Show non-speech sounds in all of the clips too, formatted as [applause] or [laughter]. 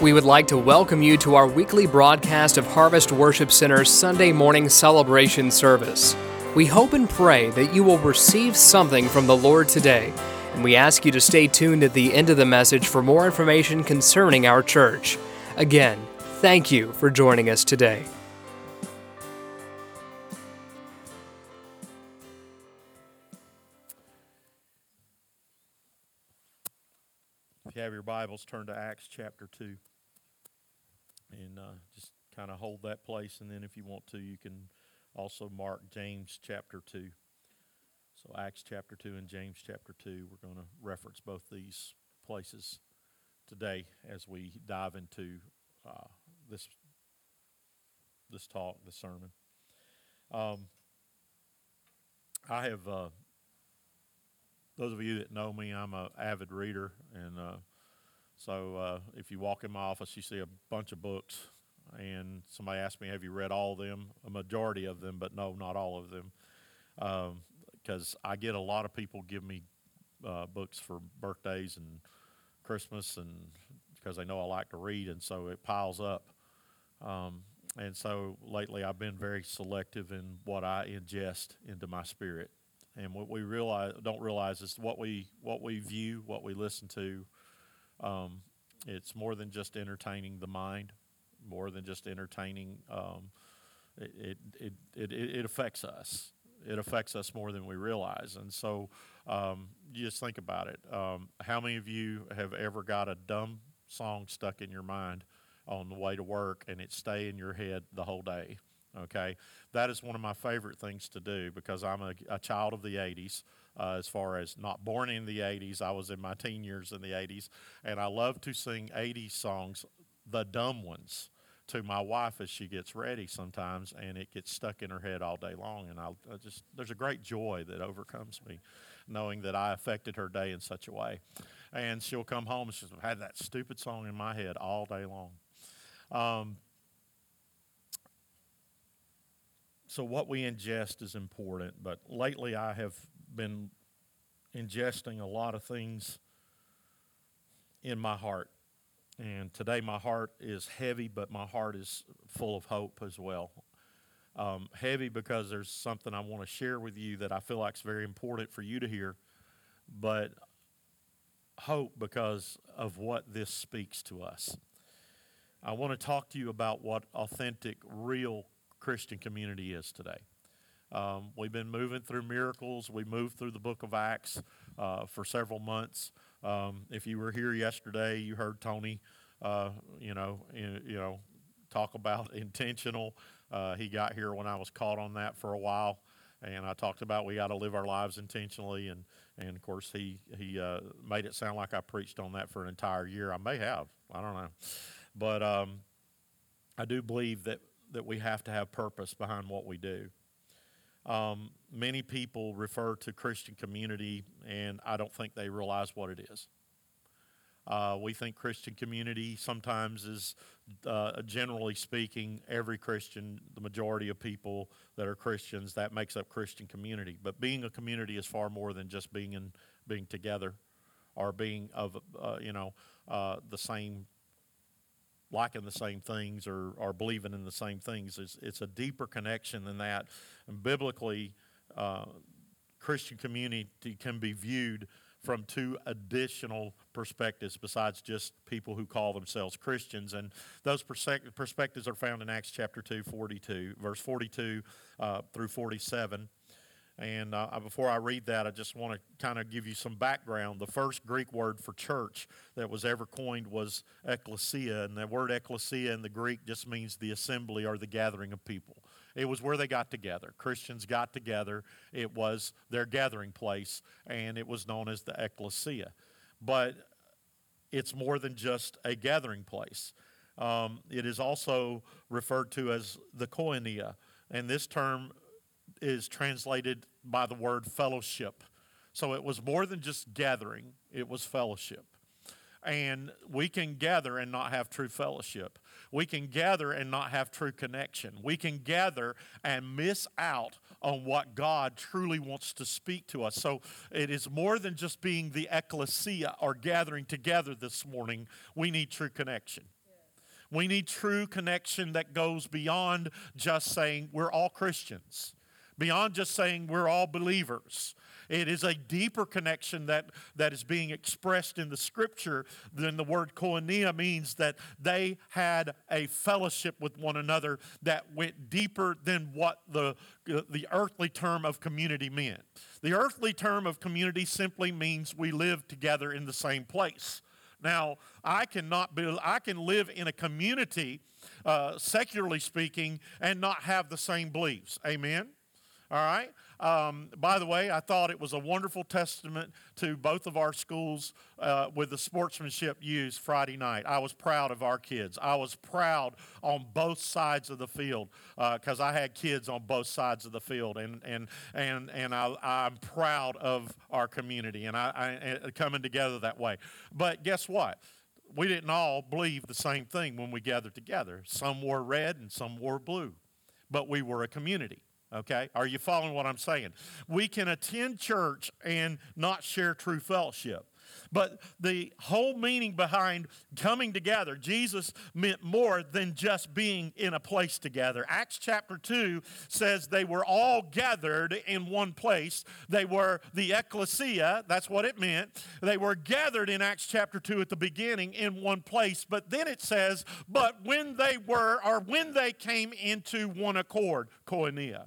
We would like to welcome you to our weekly broadcast of Harvest Worship Center's Sunday morning celebration service. We hope and pray that you will receive something from the Lord today, and we ask you to stay tuned at the end of the message for more information concerning our church. Again, thank you for joining us today. Have your Bibles, turn to Acts chapter 2. And uh, just kind of hold that place. And then if you want to, you can also mark James chapter 2. So Acts chapter 2 and James chapter 2. We're going to reference both these places today as we dive into uh, this, this talk, this sermon. Um, I have. Uh, those of you that know me, I'm an avid reader, and uh, so uh, if you walk in my office, you see a bunch of books, and somebody asked me, "Have you read all of them?" A majority of them, but no, not all of them, because um, I get a lot of people give me uh, books for birthdays and Christmas, and because they know I like to read, and so it piles up. Um, and so lately, I've been very selective in what I ingest into my spirit and what we realize don't realize is what we what we view, what we listen to. Um, it's more than just entertaining the mind, more than just entertaining. Um, it, it, it, it, affects us. It affects us more than we realize. And so um, you just think about it. Um, how many of you have ever got a dumb song stuck in your mind on the way to work and it stay in your head the whole day? Okay, that is one of my favorite things to do because I'm a, a child of the 80s. Uh, as far as not born in the 80s, I was in my teen years in the 80s, and I love to sing 80s songs, the dumb ones, to my wife as she gets ready sometimes, and it gets stuck in her head all day long. And I, I just there's a great joy that overcomes me, knowing that I affected her day in such a way. And she'll come home and she'll have that stupid song in my head all day long. Um, so what we ingest is important, but lately I have been ingesting a lot of things in my heart. And today my heart is heavy, but my heart is full of hope as well. Um, heavy because there's something I want to share with you that I feel like is very important for you to hear, but hope because of what this speaks to us. I want to talk to you about what authentic, real Christian community is today. Um, we've been moving through miracles. We moved through the book of Acts uh, for several months. Um, if you were here yesterday, you heard Tony, uh, you know, in, you know, talk about [laughs] intentional. Uh, he got here when I was caught on that for a while, and I talked about we got to live our lives intentionally. And and of course, he he uh, made it sound like I preached on that for an entire year. I may have, I don't know, but um, I do believe that that we have to have purpose behind what we do. Um, many people refer to Christian community, and I don't think they realize what it is. Uh, we think Christian community sometimes is, uh, generally speaking, every Christian, the majority of people that are Christians, that makes up Christian community. But being a community is far more than just being in, being together, or being of uh, you know uh, the same liking the same things or, or believing in the same things. It's, it's a deeper connection than that. And biblically, uh, Christian community can be viewed from two additional perspectives besides just people who call themselves Christians. And those perspectives are found in Acts chapter 2, 42, verse 42 uh, through 47. And uh, before I read that, I just want to kind of give you some background. The first Greek word for church that was ever coined was ecclesia, and the word ecclesia in the Greek just means the assembly or the gathering of people. It was where they got together. Christians got together. It was their gathering place, and it was known as the ecclesia. But it's more than just a gathering place. Um, it is also referred to as the koinonia, and this term is translated by the word fellowship. So it was more than just gathering, it was fellowship. And we can gather and not have true fellowship. We can gather and not have true connection. We can gather and miss out on what God truly wants to speak to us. So it is more than just being the ecclesia or gathering together this morning. We need true connection. We need true connection that goes beyond just saying we're all Christians, beyond just saying we're all believers. It is a deeper connection that, that is being expressed in the scripture than the word koinonia means that they had a fellowship with one another that went deeper than what the, the earthly term of community meant. The earthly term of community simply means we live together in the same place. Now, I cannot be, I can live in a community, uh, secularly speaking, and not have the same beliefs. Amen? All right? Um, by the way, I thought it was a wonderful testament to both of our schools uh, with the sportsmanship used Friday night. I was proud of our kids. I was proud on both sides of the field because uh, I had kids on both sides of the field, and and and and I, am proud of our community and I, I coming together that way. But guess what? We didn't all believe the same thing when we gathered together. Some wore red and some wore blue, but we were a community. Okay? Are you following what I'm saying? We can attend church and not share true fellowship. But the whole meaning behind coming together, Jesus meant more than just being in a place together. Acts chapter 2 says they were all gathered in one place. They were the ecclesia, that's what it meant. They were gathered in Acts chapter 2 at the beginning in one place. But then it says, but when they were, or when they came into one accord, koinonia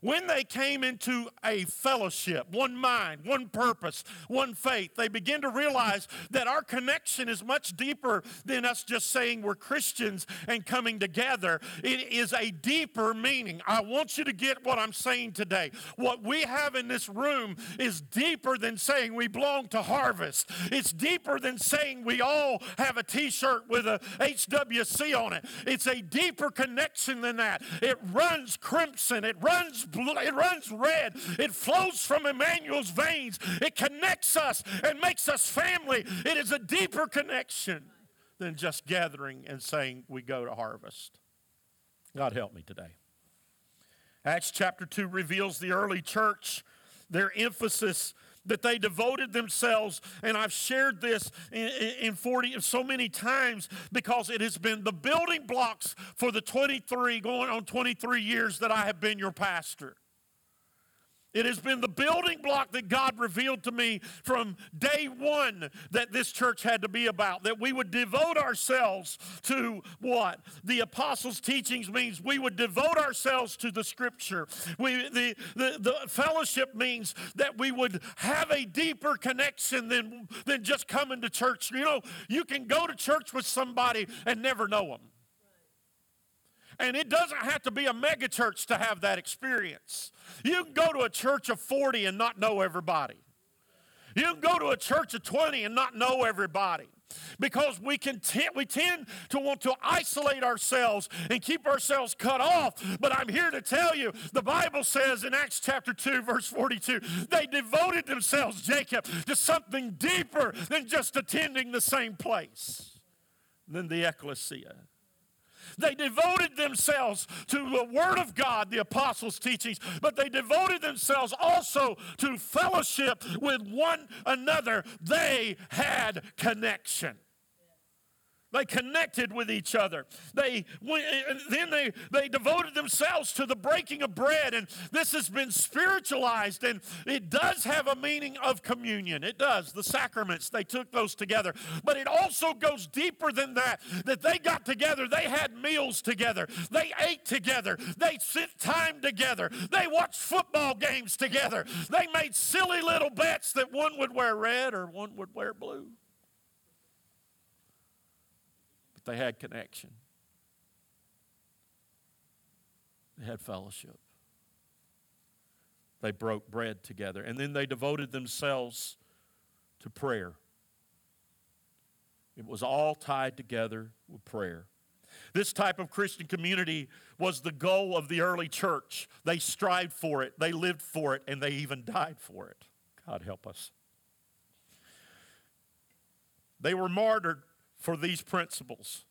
when they came into a fellowship, one mind, one purpose, one faith, they begin to realize that our connection is much deeper than us just saying we're Christians and coming together. It is a deeper meaning. I want you to get what I'm saying today. What we have in this room is deeper than saying we belong to Harvest. It's deeper than saying we all have a t shirt with a HWC on it. It's a deeper connection than that. It runs crimson, it runs it runs red. It flows from Emmanuel's veins. It connects us and makes us family. It is a deeper connection than just gathering and saying we go to harvest. God help me today. Acts chapter 2 reveals the early church, their emphasis that they devoted themselves, and I've shared this in, in 40 so many times because it has been the building blocks for the 23, going on 23 years that I have been your pastor. It has been the building block that God revealed to me from day one that this church had to be about. That we would devote ourselves to what? The apostles' teachings means we would devote ourselves to the scripture. We, the, the, the fellowship means that we would have a deeper connection than, than just coming to church. You know, you can go to church with somebody and never know them. And it doesn't have to be a megachurch to have that experience. You can go to a church of 40 and not know everybody. You can go to a church of 20 and not know everybody because we can t- we tend to want to isolate ourselves and keep ourselves cut off. But I'm here to tell you, the Bible says in Acts chapter 2, verse 42, they devoted themselves, Jacob, to something deeper than just attending the same place than the ecclesia. They devoted themselves to the Word of God, the apostles' teachings, but they devoted themselves also to fellowship with one another. They had connection. They connected with each other. They then they they devoted themselves to the breaking of bread, and this has been spiritualized, and it does have a meaning of communion. It does. The sacraments they took those together, but it also goes deeper than that. That they got together, they had meals together, they ate together, they spent time together, they watched football games together, they made silly little bets that one would wear red or one would wear blue. They had connection, they had fellowship. They broke bread together. And then they devoted themselves to prayer. It was all tied together with prayer. This type of Christian community was the goal of the early church. They strived for it, they lived for it, and they even died for it. God help us. They were martyred for these principles.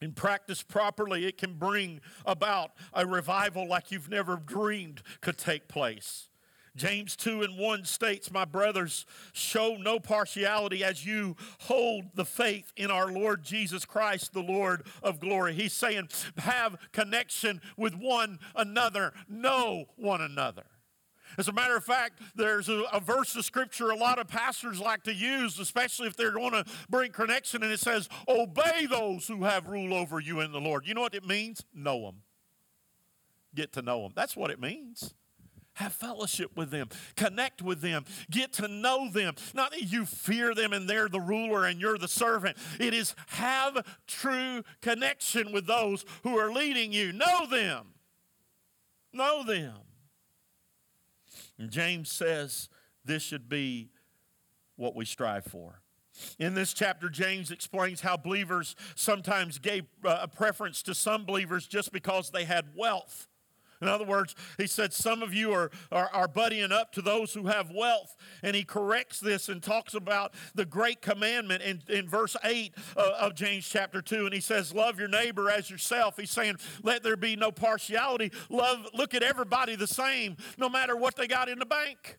In practice properly, it can bring about a revival like you've never dreamed could take place. James 2 and 1 states, My brothers, show no partiality as you hold the faith in our Lord Jesus Christ, the Lord of glory. He's saying, have connection with one another, know one another. As a matter of fact, there's a, a, verse of scripture a lot of pastors like to use, especially if they're going to bring connection, and it says, Obey those who have rule over you in the Lord. You know what it means? Know them. Get to know them. That's what it means. Have fellowship with them, connect with them, get to know them. Not that you fear them and they're the ruler and you're the servant. It is have true connection with those who are leading you. Know them. Know them. And James says this should be what we strive for. In this chapter, James explains how believers sometimes gave uh, a preference to some believers just because they had wealth. In other words, he said, Some of you are, are, are, buddying up to those who have wealth. And he corrects this and talks about the great commandment in, in verse 8 uh, of James chapter 2. And he says, Love your neighbor as yourself. He's saying, Let there be no partiality. Love, look at everybody the same, no matter what they got in the bank.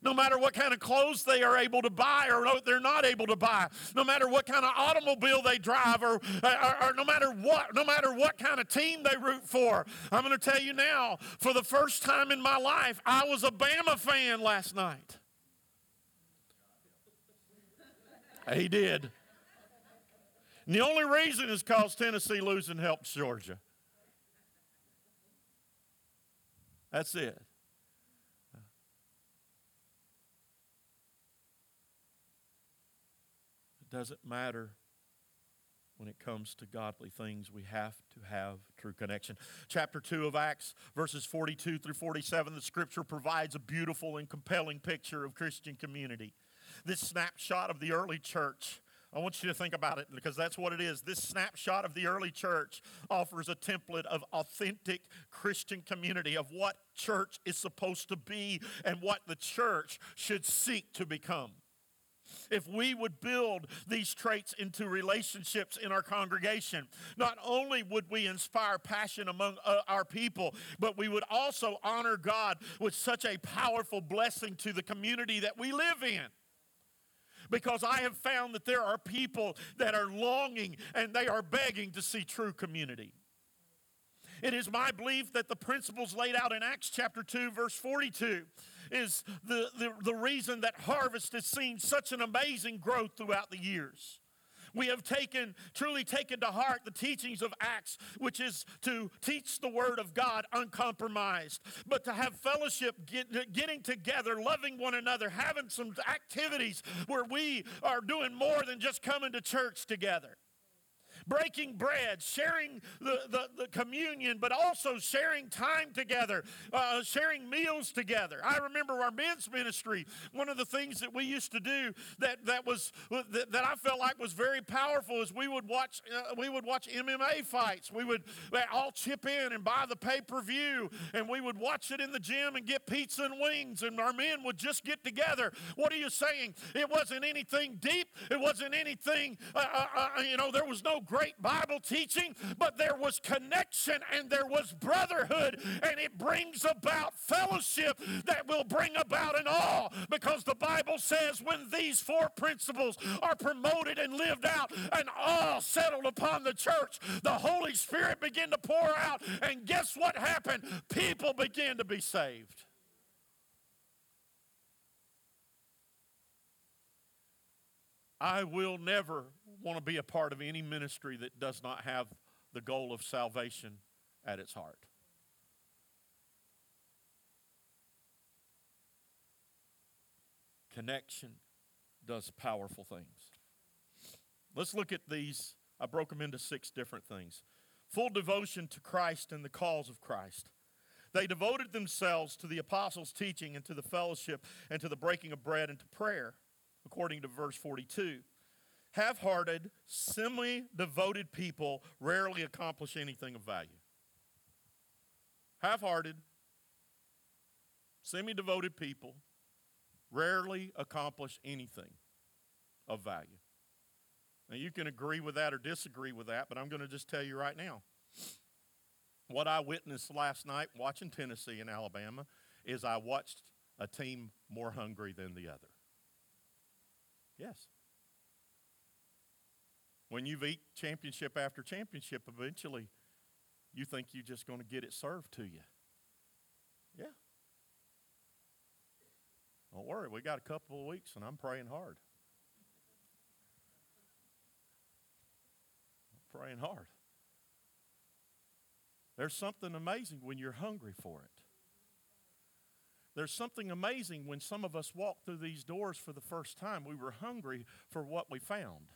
No matter what kind of clothes they are able to buy or they're not able to buy, no matter what kind of automobile they drive, or, or, or, no matter what, no matter what kind of team they root for. I'm going to tell you now, for the first time in my life, I was a Bama fan last night. He did. And the only reason is because Tennessee losing helps Georgia. That's it. Doesn't matter when it comes to godly things. We have to have true connection. Chapter 2 of Acts, verses 42 through 47, the scripture provides a beautiful and compelling picture of Christian community. This snapshot of the early church. I want you to think about it because that's what it is. This snapshot of the early church offers a template of authentic Christian community, of what church is supposed to be and what the church should seek to become if we would build these traits into relationships in our congregation. Not only would we inspire passion among uh, our people, but we would also honor God with such a powerful blessing to the community that we live in because I have found that there are people that are longing and they are begging to see true community. It is my belief that the principles laid out in Acts chapter 2, verse 42, is the, the, the reason that Harvest has seen such an amazing growth throughout the years. We have taken, truly taken to heart the teachings of Acts, which is to teach the Word of God uncompromised, but to have fellowship, get, getting together, loving one another, having some activities where we are doing more than just coming to church together breaking bread, sharing the, the, the communion, but also sharing time together, uh, sharing meals together. I remember our men's ministry, one of the things that we used to do that, that was that, that I felt like was very powerful is we would watch uh, we would watch MMA fights. We would all chip in and buy the pay-per-view and we would watch it in the gym and get pizza and wings and our men would just get together. What are you saying? It wasn't anything deep. It wasn't anything uh, uh, uh you know, there was no Bible teaching, but there was connection and there was brotherhood, and it brings about fellowship that will bring about an awe because the Bible says when these four principles are promoted and lived out, an awe settled upon the church. The Holy Spirit began to pour out, and guess what happened? People began to be saved. I will never want to be a part of any ministry that does not have the goal of salvation at its heart. Connection does powerful things. Let's look at these. I broke them into six different things. Full devotion to Christ and the cause of Christ. They devoted themselves to the apostles' teaching and to the fellowship and to the breaking of bread and to prayer, according to verse 42 half hearted, semi devoted people rarely accomplish anything of value. Half hearted, semi devoted people rarely accomplish anything of value. Now, you can agree with that or disagree with that, but I'm going to just tell you right now. What I witnessed last night watching Tennessee and Alabama is I watched a team more hungry than the other. Yes. When you've eaten championship after championship, eventually you think you're just going to get it served to you. Yeah. Don't worry, we got a couple of weeks and I'm praying hard. I'm praying hard. There's something amazing when you're hungry for it. There's something amazing when some of us walk through these doors for the first time. We were hungry for what we found.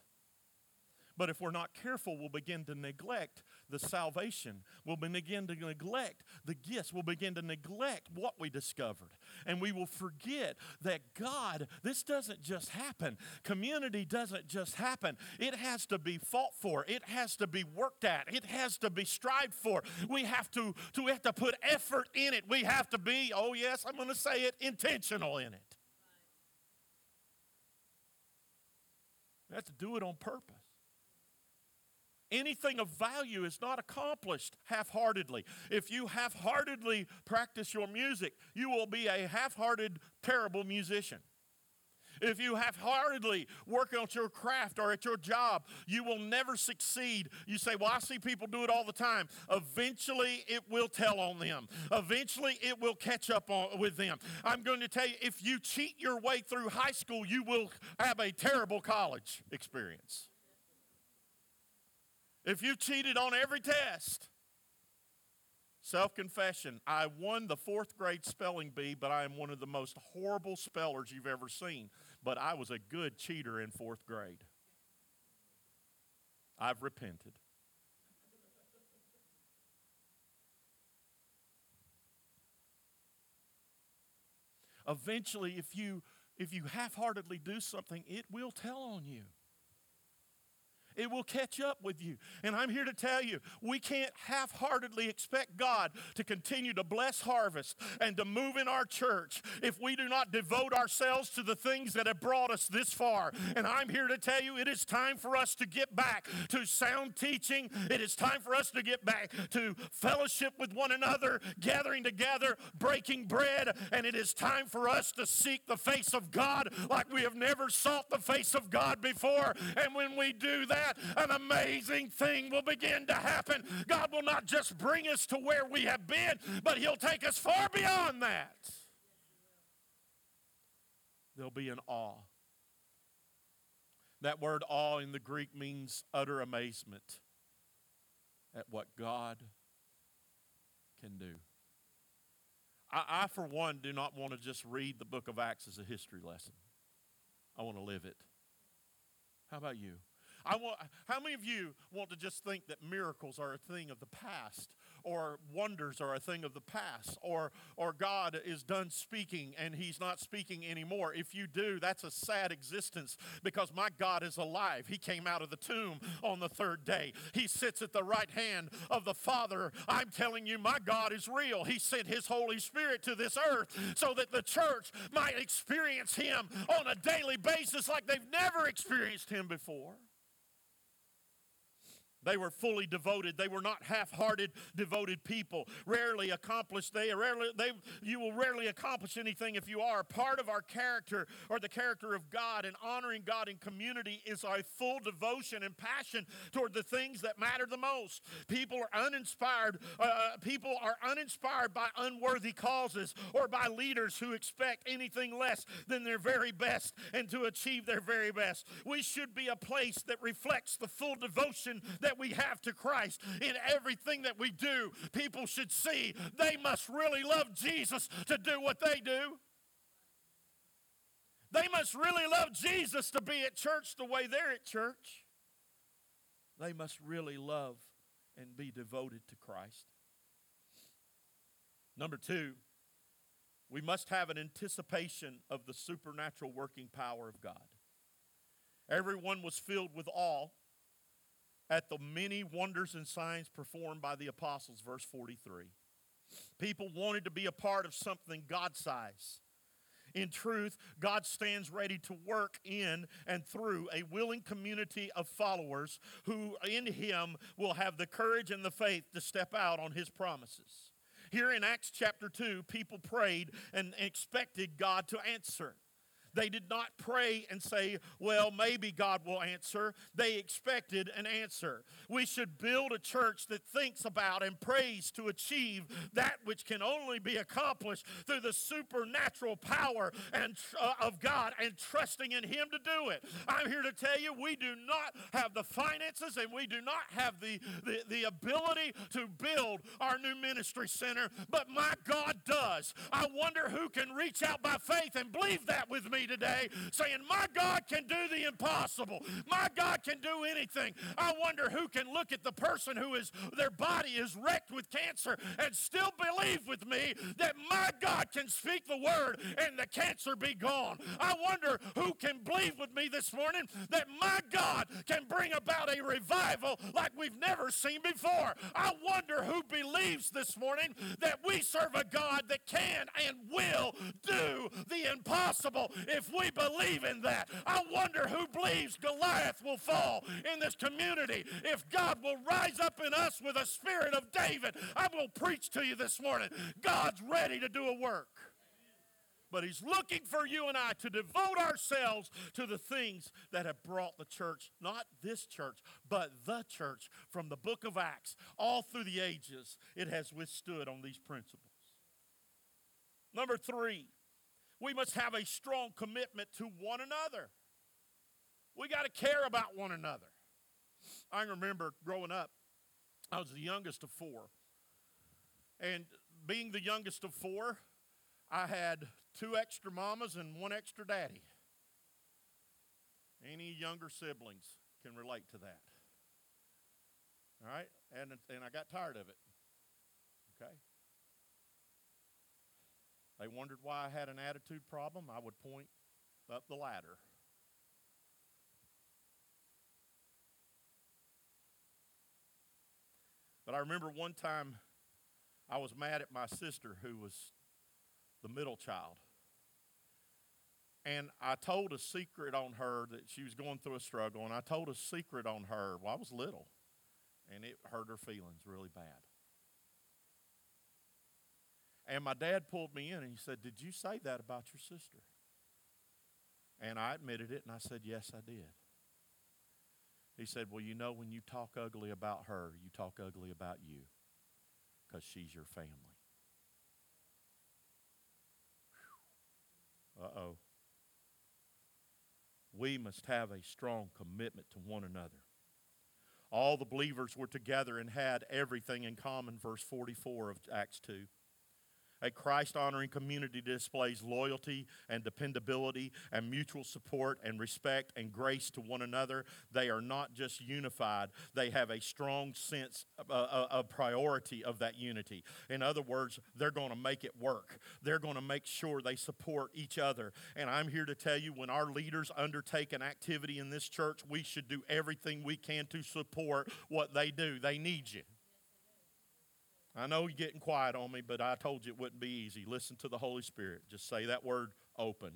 But if we're not careful, we'll begin to neglect the salvation. We'll begin to neglect the gifts. We'll begin to neglect what we discovered. And we will forget that God, this doesn't just happen. Community doesn't just happen. It has to be fought for, it has to be worked at, it has to be strived for. We have to, to, we have to put effort in it. We have to be, oh, yes, I'm going to say it, intentional in it. We have to do it on purpose. Anything of value is not accomplished half heartedly. If you half heartedly practice your music, you will be a half hearted, terrible musician. If you half heartedly work on your craft or at your job, you will never succeed. You say, Well, I see people do it all the time. Eventually, it will tell on them. Eventually, it will catch up on, with them. I'm going to tell you if you cheat your way through high school, you will have a terrible college experience. If you cheated on every test, self confession, I won the fourth grade spelling bee, but I am one of the most horrible spellers you've ever seen. But I was a good cheater in fourth grade. I've repented. Eventually, if you if you half-heartedly do something, it will tell on you. It will catch up with you. And I'm here to tell you, we can't half heartedly expect God to continue to bless harvest and to move in our church if we do not devote ourselves to the things that have brought us this far. And I'm here to tell you, it is time for us to get back to sound teaching. It is time for us to get back to fellowship with one another, gathering together, breaking bread. And it is time for us to seek the face of God like we have never sought the face of God before. And when we do that, that, an amazing thing will begin to happen. God will not just bring us to where we have been, but He'll take us far beyond that. There'll be an awe. That word awe in the Greek means utter amazement at what God can do. I, I, for one, do not want to just read the book of Acts as a history lesson. I want to live it. How about you? I want, how many of you want to just think that miracles are a thing of the past or wonders are a thing of the past or, or God is done speaking and he's not speaking anymore? If you do, that's a sad existence because my God is alive. He came out of the tomb on the third day. He sits at the right hand of the Father. I'm telling you, my God is real. He sent his Holy Spirit to this earth so that the church might experience him on a daily basis like they've never experienced him before. They were fully devoted. They were not half-hearted, devoted people. Rarely accomplished. They rarely. They. You will rarely accomplish anything if you are. Part of our character, or the character of God, and honoring God in community, is our full devotion and passion toward the things that matter the most. People are uninspired. Uh, uh people are uninspired by unworthy causes or by leaders who expect anything less than their very best and to achieve their very best. We should be a place that reflects the full devotion that that we have to Christ in everything that we do. People should see they must really love Jesus to do what they do. They must really love Jesus to be at church the way they're at church. They must really love and be devoted to Christ. Number two, we must have an anticipation of the supernatural working power of God. Everyone was filled with awe at the many wonders and signs performed by the apostles, verse 43. People wanted to be a part of something God size. In truth, God stands ready to work in and through a willing community of followers who in Him will have the courage and the faith to step out on His promises. Here in Acts chapter 2, people prayed and expected God to answer. They did not pray and say, Well, maybe God will answer. They expected an answer. We should build a church that thinks about and prays to achieve that which can only be accomplished through the supernatural power and, uh, of God and trusting in Him to do it. I'm here to tell you, we do not have the finances and we do not have the, the, the ability to build our new ministry center, but my God does. I wonder who can reach out by faith and believe that with today, saying, My God can do the impossible. My God can do anything. I wonder who can look at the person who is their body is wrecked with cancer and still believe with me that my God can speak the word and the cancer be gone. I wonder who can believe with me this morning that my God can bring about a revival like we've never seen before. I wonder who believes this morning that we serve a God that can and will do the impossible if we believe in that. I wonder who believes Goliath will fall in this community if God will rise up in us with a spirit of David. I will preach to you this morning. God's ready to do a work. But he's looking for you and I to devote ourselves to the things that have brought the church, not this church, but the church from the book of Acts, all through the ages, it has withstood on these principles. Number three, we must have a strong commitment to one another. We got to care about one another. I remember growing up, I was the youngest of four. And being the youngest of four, I had two extra mamas and one extra daddy. Any younger siblings can relate to that. All right? And, and I got tired of it. Okay? They wondered why I had an attitude problem. I would point up the ladder. But I remember one time I was mad at my sister, who was the middle child. And I told a secret on her that she was going through a struggle, and I told a secret on her. Well, I was little, and it hurt her feelings really bad. And my dad pulled me in and he said, Did you say that about your sister? And I admitted it and I said, Yes, I did. He said, Well, you know, when you talk ugly about her, you talk ugly about you because she's your family. Uh oh. We must have a strong commitment to one another. All the believers were together and had everything in common, verse 44 of Acts 2. A Christ honoring community displays loyalty and dependability and mutual support and respect and grace to one another. They are not just unified, they have a strong sense of, uh, of priority of that unity. In other words, they're going to make it work, they're going to make sure they support each other. And I'm here to tell you when our leaders undertake an activity in this church, we should do everything we can to support what they do. They need you. I know you're getting quiet on me, but I told you it wouldn't be easy. Listen to the Holy Spirit. Just say that word open.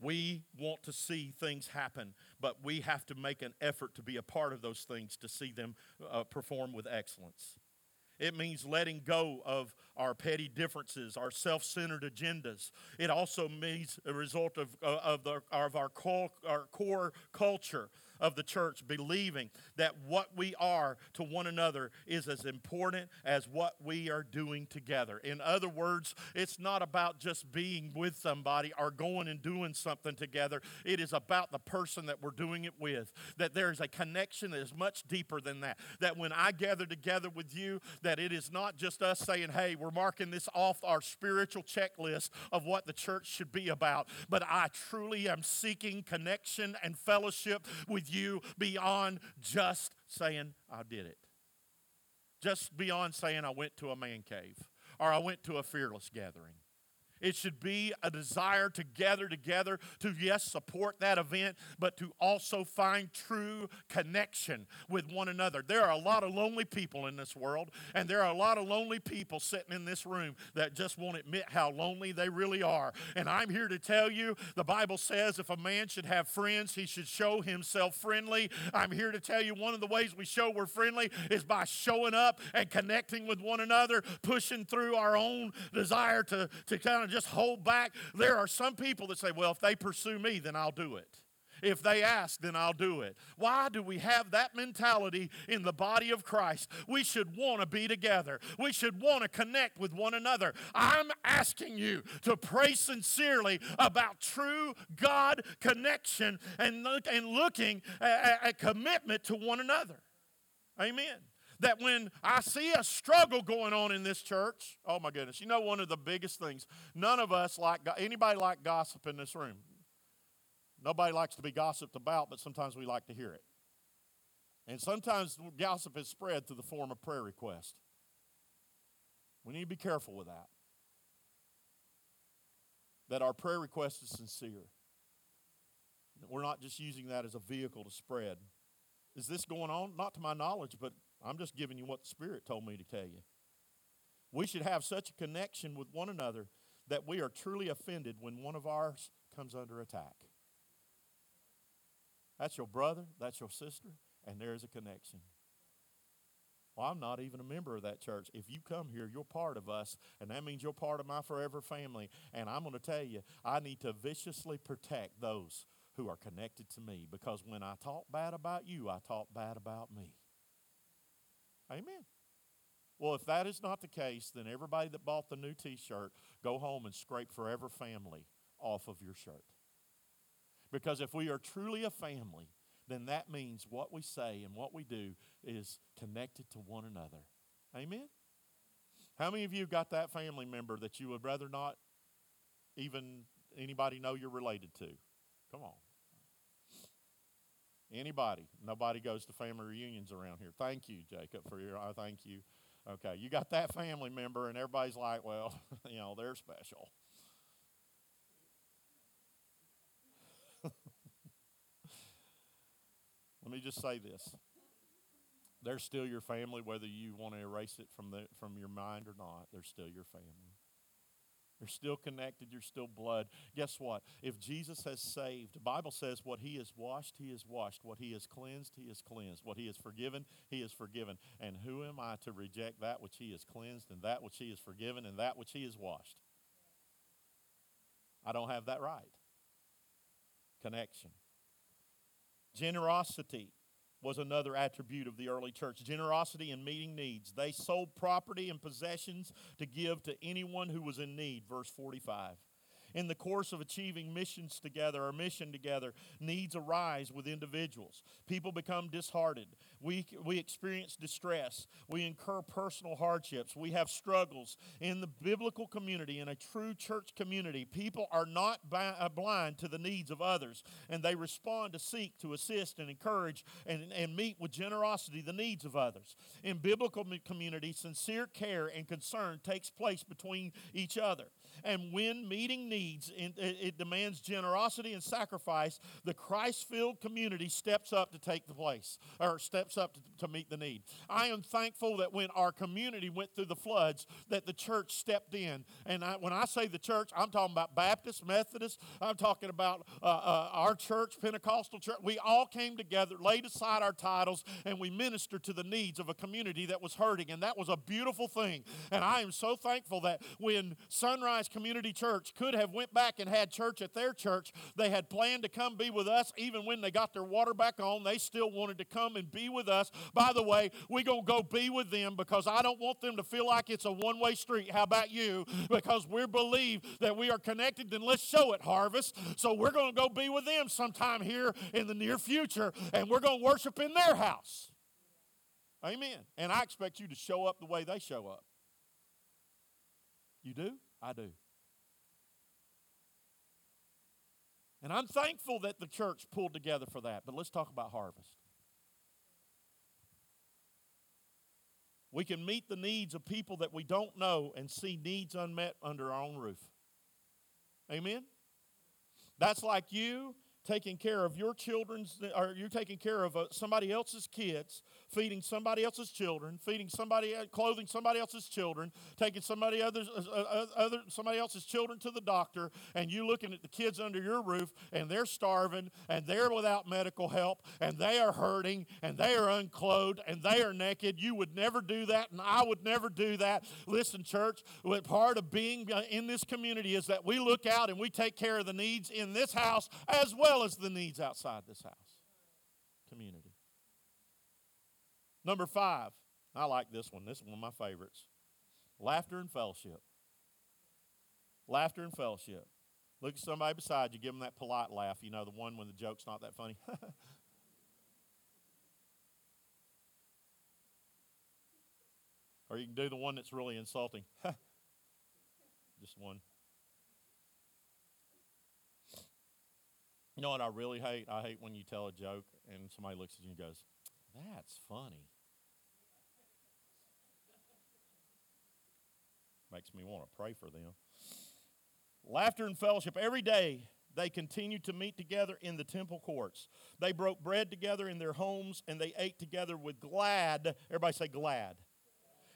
We want to see things happen, but we have to make an effort to be a part of those things to see them uh, perform with excellence. It means letting go of our petty differences, our self centered agendas. It also means a result of, uh, of, the, of our, core, our core culture of the church believing that what we are to one another is as important as what we are doing together. In other words, it's not about just being with somebody or going and doing something together. It is about the person that we're doing it with. That there's a connection that is much deeper than that. That when I gather together with you, that it is not just us saying, hey, we're marking this off our spiritual checklist of what the church should be about, but I truly am seeking connection and fellowship with you beyond just saying, I did it. Just beyond saying, I went to a man cave or I went to a fearless gathering. It should be a desire to gather together to, yes, support that event, but to also find true connection with one another. There are a lot of lonely people in this world, and there are a lot of lonely people sitting in this room that just won't admit how lonely they really are. And I'm here to tell you the Bible says if a man should have friends, he should show himself friendly. I'm here to tell you one of the ways we show we're friendly is by showing up and connecting with one another, pushing through our own desire to, to kind of just hold back. There are some people that say, well, if they pursue me, then I'll do it. If they ask, then I'll do it. Why do we have that mentality in the body of Christ? We should want to be together. We should want to connect with one another. I'm asking you to pray sincerely about true God connection and, look, and looking at, at commitment to one another. Amen that when I see a struggle going on in this church, oh my goodness, you know one of the biggest things, none of us like, anybody like gossip in this room? Nobody likes to be gossiped about, but sometimes we like to hear it. And sometimes gossip is spread through the form of prayer request. We need to be careful with that. That our prayer request is sincere. We're not just using that as a vehicle to spread. Is this going on? Not to my knowledge, but I'm just giving you what the Spirit told me to tell you. We should have such a connection with one another that we are truly offended when one of ours comes under attack. That's your brother, that's your sister, and there is a connection. Well, I'm not even a member of that church. If you come here, you're part of us, and that means you're part of my forever family. And I'm going to tell you, I need to viciously protect those who are connected to me because when I talk bad about you, I talk bad about me. Amen. Well, if that is not the case, then everybody that bought the new t shirt, go home and scrape Forever Family off of your shirt. Because if we are truly a family, then that means what we say and what we do is connected to one another. Amen? How many of you got that family member that you would rather not even anybody know you're related to? Come on. Anybody? Nobody goes to family reunions around here. Thank you, Jacob, for your. I thank you. Okay, you got that family member, and everybody's like, well, [laughs] you know, they're special. [laughs] Let me just say this. They're still your family, whether you want to erase it from, the, from your mind or not. They're still your family. You're still connected. You're still blood. Guess what? If Jesus has saved, the Bible says what he has washed, he has washed. What he has cleansed, he has cleansed. What he has forgiven, he has forgiven. And who am I to reject that which he has cleansed and that which he has forgiven and that which he has washed? I don't have that right. Connection. Generosity was another attribute of the early church. Generosity in meeting needs. They sold property and possessions to give to anyone who was in need, verse 45 in the course of achieving missions together or mission together, needs arise with individuals. People become disheartened. We, we experience distress. We incur personal hardships. We have struggles. In the biblical community, in a true church community, people are not uh, blind to the needs of others, and they respond to seek to assist and encourage and, and meet with generosity the needs of others. In biblical community, sincere care and concern takes place between each other. And when meeting needs, it demands generosity and sacrifice, the Christ filled community steps up to take the place or steps up to, meet the need. I am thankful that when our community went through the floods, that the church stepped in. And I, when I say the church, I'm talking about Baptist, Methodist, I'm talking about uh, uh, our church, Pentecostal church. We all came together, laid aside our titles, and we ministered to the needs of a community that was hurting. And that was a beautiful thing. And I am so thankful that when Sunrise Community Church could have went back and had church at their church. They had planned to come be with us even when they got their water back on. They still wanted to come and be with us. By the way, we're going to go be with them because I don't want them to feel like it's a one-way street. How about you? Because we believe that we are connected and let's show it, Harvest. So we're going to go be with them sometime here in the near future and we're going to worship in their house. Amen. And I expect you to show up the way they show up. You do? I do. And I'm thankful that the church pulled together for that. But let's talk about harvest. We can meet the needs of people that we don't know and see needs unmet under our own roof. Amen? That's like you taking care of your children's, or you're taking care of uh, somebody else's kids, feeding somebody else's children, feeding somebody, uh, clothing somebody else's children, taking somebody others, uh, uh, other, somebody else's children to the doctor, and you looking at the kids under your roof, and they're starving, and they're without medical help, and they are hurting, and they are unclothed, and they are naked. You would never do that, and I would never do that. Listen, church, part of being uh, in this community is that we look out and we take care of the needs in this house as well as the needs outside this house. Community. Number five, I like this one. This is one of my favorites. Laughter and fellowship. Laughter and fellowship. Look at somebody beside you, give them that polite laugh, you know, the one when the joke's not that funny. [laughs] or you can do the one that's really insulting. [laughs] Just one. You know what I really hate? I hate when you tell a joke and somebody looks at you and goes, That's funny. Makes me want to pray for them. Laughter and fellowship. Every day they continued to meet together in the temple courts. They broke bread together in their homes and they ate together with glad, everybody say glad,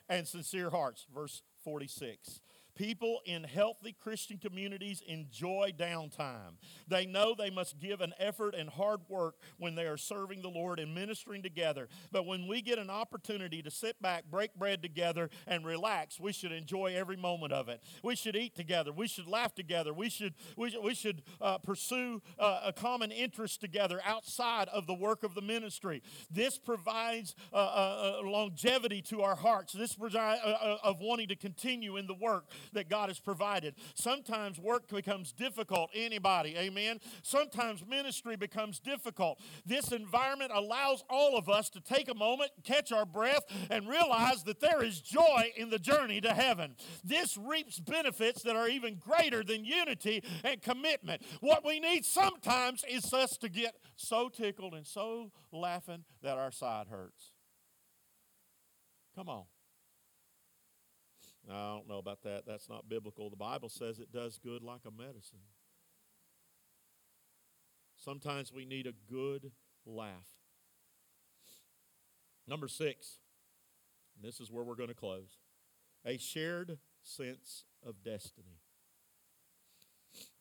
and sincere hearts. Verse 46. People in healthy Christian communities enjoy downtime. They know they must give an effort and hard work when they are serving the Lord and ministering together. But when we get an opportunity to sit back, break bread together, and relax, we should enjoy every moment of it. We should eat together. We should laugh together. We should, we should, we should uh, pursue uh, a common interest together outside of the work of the ministry. This provides uh, uh, uh longevity to our hearts. This provides uh, of wanting to continue in the work that God has provided. Sometimes work becomes difficult. Anybody, amen? Sometimes ministry becomes difficult. This environment allows all of us to take a moment, catch our breath, and realize that there is joy in the journey to heaven. This reaps benefits that are even greater than unity and commitment. What we need sometimes is us to get so tickled and so laughing that our side hurts. Come on. I don't know about that. That's not biblical. The Bible says it does good like a medicine. Sometimes we need a good laugh. Number six, this is where we're going to close a shared sense of destiny.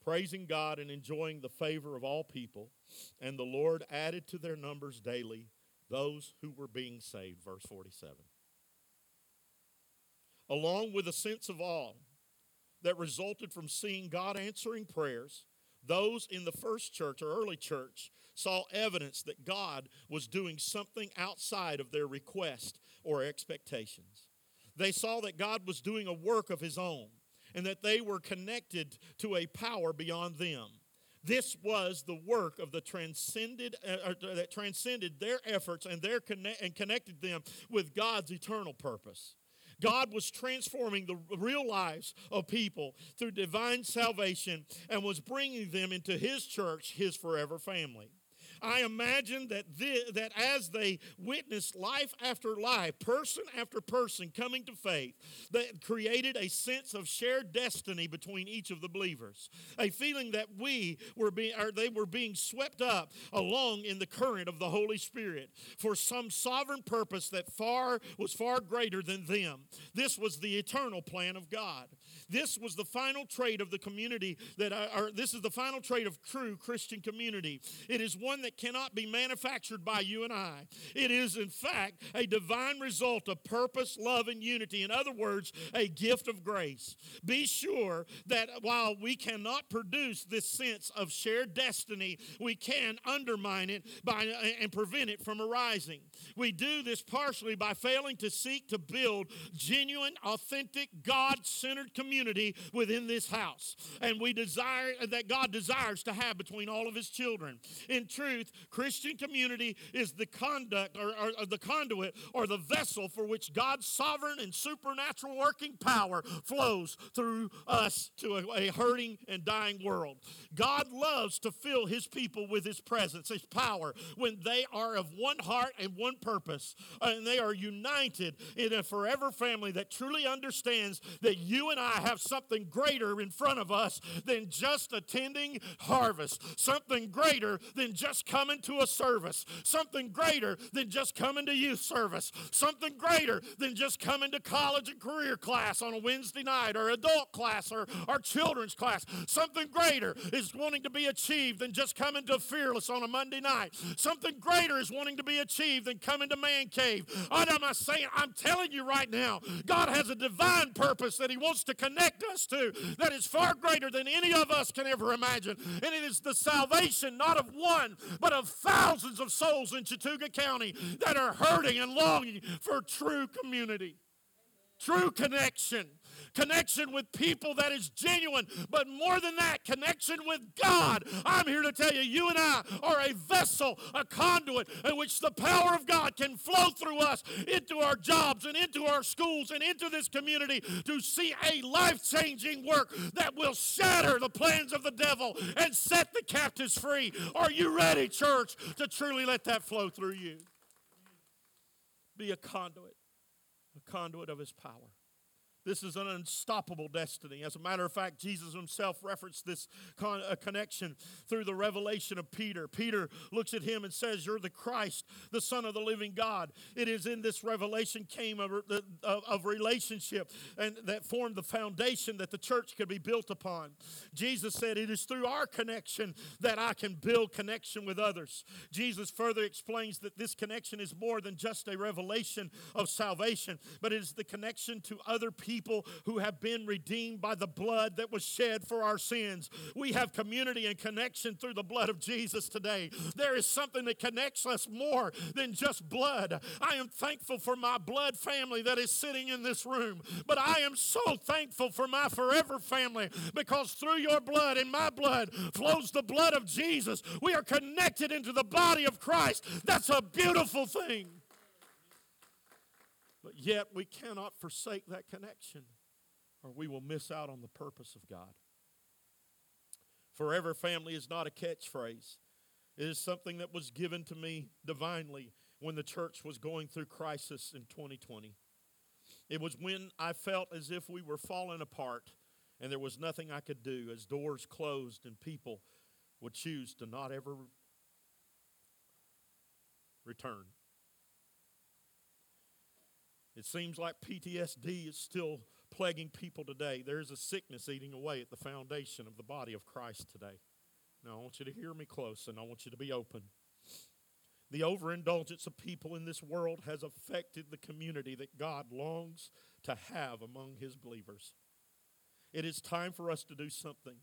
Praising God and enjoying the favor of all people, and the Lord added to their numbers daily those who were being saved. Verse 47 along with a sense of awe that resulted from seeing God answering prayers, those in the first church or early church saw evidence that God was doing something outside of their request or expectations. They saw that God was doing a work of His own and that they were connected to a power beyond them. This was the work of the transcended uh, uh that transcended their efforts and their connect, and connected them with God's eternal purpose. God was transforming the real lives of people through divine salvation and was bringing them into His church, His forever family. I imagine that, that as they witnessed life after life, person after person coming to faith, that created a sense of shared destiny between each of the believers. A feeling that we were being, or they were being swept up along in the current of the Holy Spirit for some sovereign purpose that far was far greater than them. This was the eternal plan of God. This was the final trait of the community that, or this is the final trait of true Christian community. It is one that cannot be manufactured by you and I. It is, in fact, a divine result of purpose, love, and unity. In other words, a gift of grace. Be sure that while we cannot produce this sense of shared destiny, we can undermine it by, and prevent it from arising. We do this partially by failing to seek to build genuine, authentic, God centered community within this house. And we desire that God desires to have between all of His children. In truth, Christian community is the conduct or, or, or the conduit or the vessel for which God's sovereign and supernatural working power flows through us to a, a hurting and dying world. God loves to fill his people with his presence, his power, when they are of one heart and one purpose, and they are united in a forever family that truly understands that you and I have something greater in front of us than just attending harvest, something greater than just coming to a service, something greater than just coming to youth service, something greater than just coming to college and career class on a Wednesday night or adult class or our children's class. Something greater is wanting to be achieved than just coming to Fearless on a Monday night. Something greater is wanting to be achieved than coming to Man Cave. What am I saying? I'm telling you right now, God has a divine purpose that He wants to connect us to that is far greater than any of us can ever imagine. And it is the salvation not of one, but of thousands of souls in Chattooga County that are hurting and longing for true community, true connection connection with people that is genuine, but more than that, connection with God. I'm here to tell you, you and I are a vessel, a conduit in which the power of God can flow through us into our jobs and into our schools and into this community to see a life changing work that will shatter the plans of the devil and set the captives free. Are you ready, church, to truly let that flow through you? Be a conduit, a conduit of his power. This is an unstoppable destiny. As a matter of fact, Jesus himself referenced this con- uh, connection through the revelation of Peter. Peter looks at him and says, You're the Christ, the Son of the living God. It is in this revelation came of, of, of relationship and that formed the foundation that the church could be built upon. Jesus said, It is through our connection that I can build connection with others. Jesus further explains that this connection is more than just a revelation of salvation, but it is the connection to other people people who have been redeemed by the blood that was shed for our sins. We have community and connection through the blood of Jesus today. There is something that connects us more than just blood. I am thankful for my blood family that is sitting in this room, but I am so thankful for my forever family because through your blood and my blood flows the blood of Jesus. We are connected into the body of Christ. That's a beautiful thing. But yet we cannot forsake that connection or we will miss out on the purpose of God. Forever family is not a catchphrase. It is something that was given to me divinely when the church was going through crisis in 2020. It was when I felt as if we were falling apart and there was nothing I could do as doors closed and people would choose to not ever return. It seems like PTSD is still plaguing people today. There's a sickness eating away at the foundation of the body of Christ today. Now, I want you to hear me close and I want you to be open. The overindulgence of people in this world has affected the community that God longs to have among his believers. It is time for us to do something.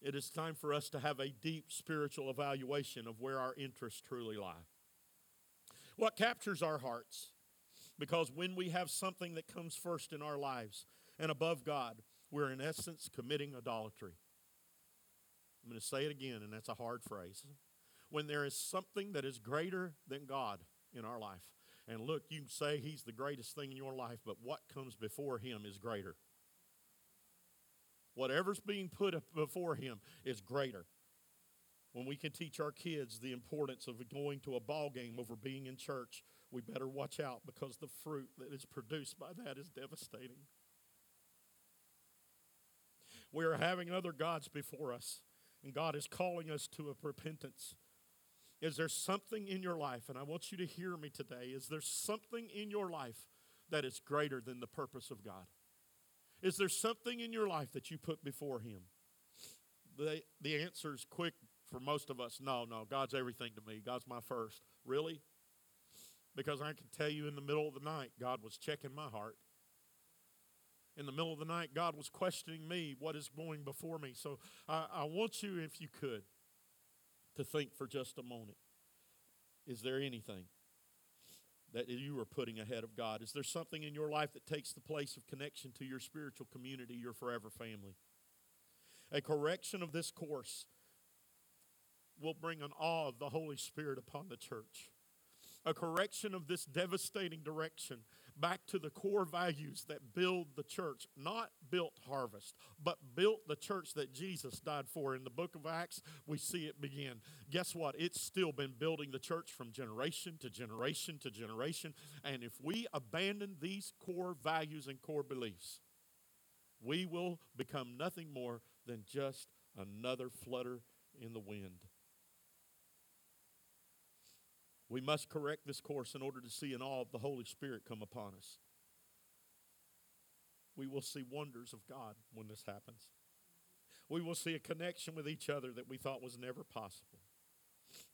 It is time for us to have a deep spiritual evaluation of where our interests truly lie. What captures our hearts? Because when we have something that comes first in our lives and above God, we're in essence committing idolatry. I'm going to say it again, and that's a hard phrase. When there is something that is greater than God in our life, and look, you say He's the greatest thing in your life, but what comes before Him is greater. Whatever's being put before Him is greater. When we can teach our kids the importance of going to a ball game over being in church we better watch out because the fruit that is produced by that is devastating. We are having other gods before us, and God is calling us to a repentance. Is there something in your life, and I want you to hear me today, is there something in your life that is greater than the purpose of God? Is there something in your life that you put before Him? The, the answer is quick for most of us no, no, God's everything to me. God's my first. Really? Because I can tell you in the middle of the night, God was checking my heart. In the middle of the night, God was questioning me, what is going before me. So I, I want you, if you could, to think for just a moment. Is there anything that you are putting ahead of God? Is there something in your life that takes the place of connection to your spiritual community, your forever family? A correction of this course will bring an awe of the Holy Spirit upon the church. A correction of this devastating direction back to the core values that build the church, not built harvest, but built the church that Jesus died for. In the book of Acts, we see it begin. Guess what? It's still been building the church from generation to generation to generation. And if we abandon these core values and core beliefs, we will become nothing more than just another flutter in the wind. We must correct this course in order to see an awe of the Holy Spirit come upon us. We will see wonders of God when this happens. We will see a connection with each other that we thought was never possible.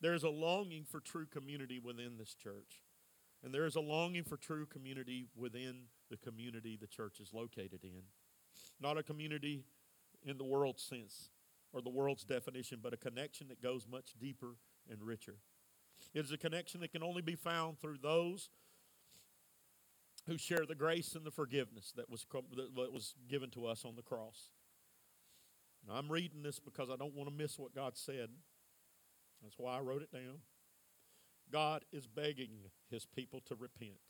There is a longing for true community within this church. And there is a longing for true community within the community the church is located in. Not a community in the world's sense or the world's definition, but a connection that goes much deeper and richer. It is a connection that can only be found through those who share the grace and the forgiveness that was, that was given to us on the cross. Now, I'm reading this because I don't want to miss what God said. That's why I wrote it down. God is begging his people to repent,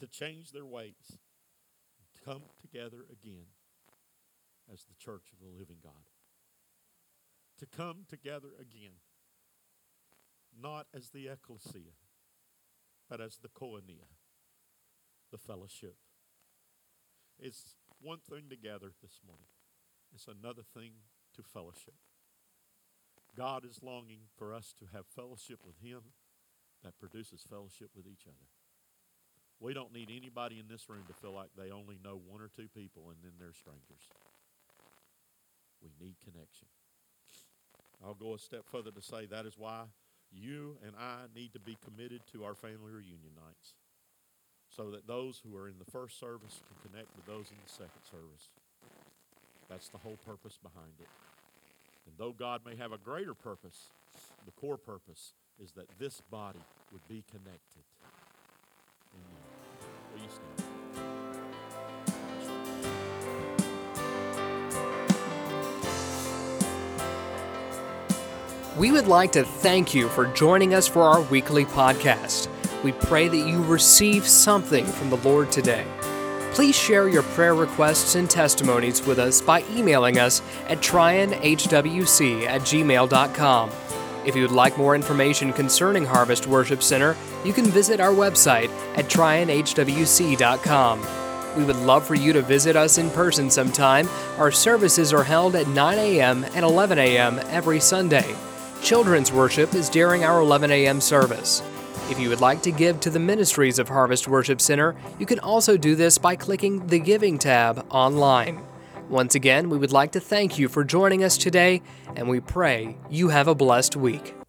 to change their ways, to come together again as the church of the living God. To come together again not as the ecclesia, but as the koinonia, the fellowship. It's one thing to gather this morning, it's another thing to fellowship. God is longing for us to have fellowship with Him that produces fellowship with each other. We don't need anybody in this room to feel like they only know one or two people and then they're strangers. We need connection. I'll go a step further to say that is why you and I need to be committed to our family reunion nights so that those who are in the first service can connect with those in the second service. That's the whole purpose behind it. And though God may have a greater purpose, the core purpose is that this body would be connected. We would like to thank you for joining us for our weekly podcast. We pray that you receive something from the Lord today. Please share your prayer requests and testimonies with us by emailing us at trionhwc at gmail.com. If you would like more information concerning Harvest Worship Center, you can visit our website at trionhwc.com. We would love for you to visit us in person sometime. Our services are held at 9 a.m. and 11 a.m. every Sunday. Children's worship is during our 11 a.m. service. If you would like to give to the ministries of Harvest Worship Center, you can also do this by clicking the Giving tab online. Once again, we would like to thank you for joining us today, and we pray you have a blessed week.